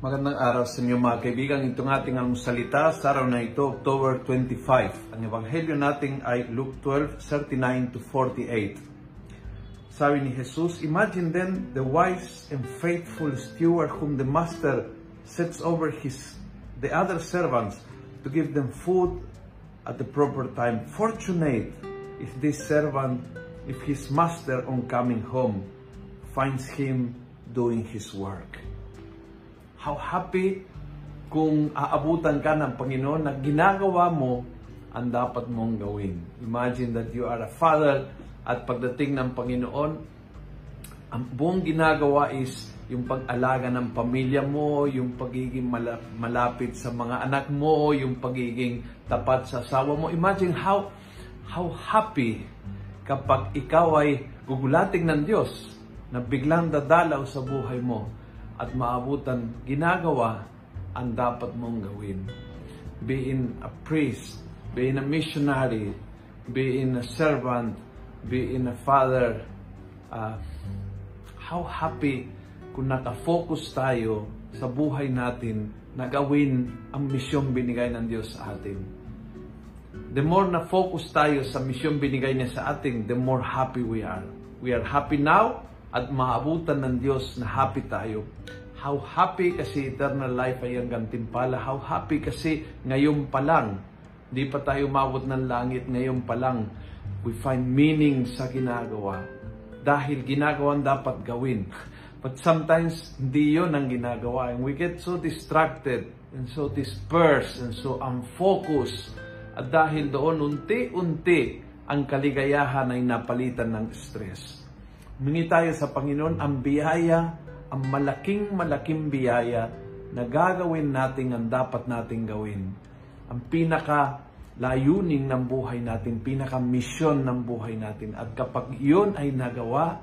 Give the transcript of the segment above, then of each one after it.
Magandang araw sa inyo mga kaibigan. Itong ating almusalita sa araw na ito, October 25. Ang ebanghelyo natin ay Luke 12:39 to 48. Sabi ni Jesus, Imagine then the wise and faithful steward whom the master sets over his the other servants to give them food at the proper time. Fortunate if this servant, if his master on coming home finds him doing his work. How happy kung aabutan ka ng Panginoon na ginagawa mo ang dapat mong gawin. Imagine that you are a father at pagdating ng Panginoon, ang buong ginagawa is yung pag-alaga ng pamilya mo, yung pagiging malapit sa mga anak mo, yung pagiging tapat sa asawa mo. Imagine how how happy kapag ikaw ay gugulating ng Diyos na biglang dadalaw sa buhay mo at maabutan ginagawa ang dapat mong gawin. Being a priest, being a missionary, being a servant, being a father. Uh, how happy kung nakafocus tayo sa buhay natin na gawin ang misyong binigay ng Diyos sa atin. The more na focus tayo sa misyong binigay niya sa atin, the more happy we are. We are happy now, at maabutan ng Diyos na happy tayo. How happy kasi eternal life ay ang gantimpala. How happy kasi ngayon pa lang, di pa tayo mabot ng langit, ngayon pa lang, we find meaning sa ginagawa. Dahil ginagawa dapat gawin. But sometimes, hindi yon ang ginagawa. And we get so distracted and so dispersed and so unfocused. At dahil doon, unti-unti, ang kaligayahan ay napalitan ng stress. Humingi tayo sa Panginoon ang biyaya, ang malaking malaking biyaya na gagawin natin ang dapat nating gawin. Ang pinaka layunin ng buhay natin, pinaka misyon ng buhay natin. At kapag iyon ay nagawa,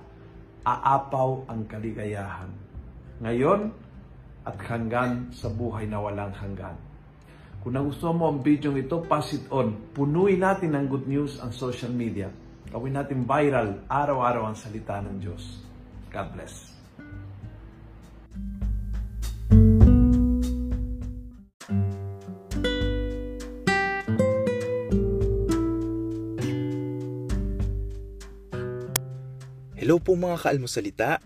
aapaw ang kaligayahan. Ngayon at hanggan sa buhay na walang hanggan. Kung nagustuhan mo ang video ito, pass it on. Punuin natin ng good news ang social media. Gawin natin viral araw-araw ang salita ng Diyos. God bless. Hello po mga kaalmosalita.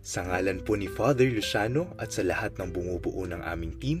Sa ngalan po ni Father Luciano at sa lahat ng bumubuo ng aming team,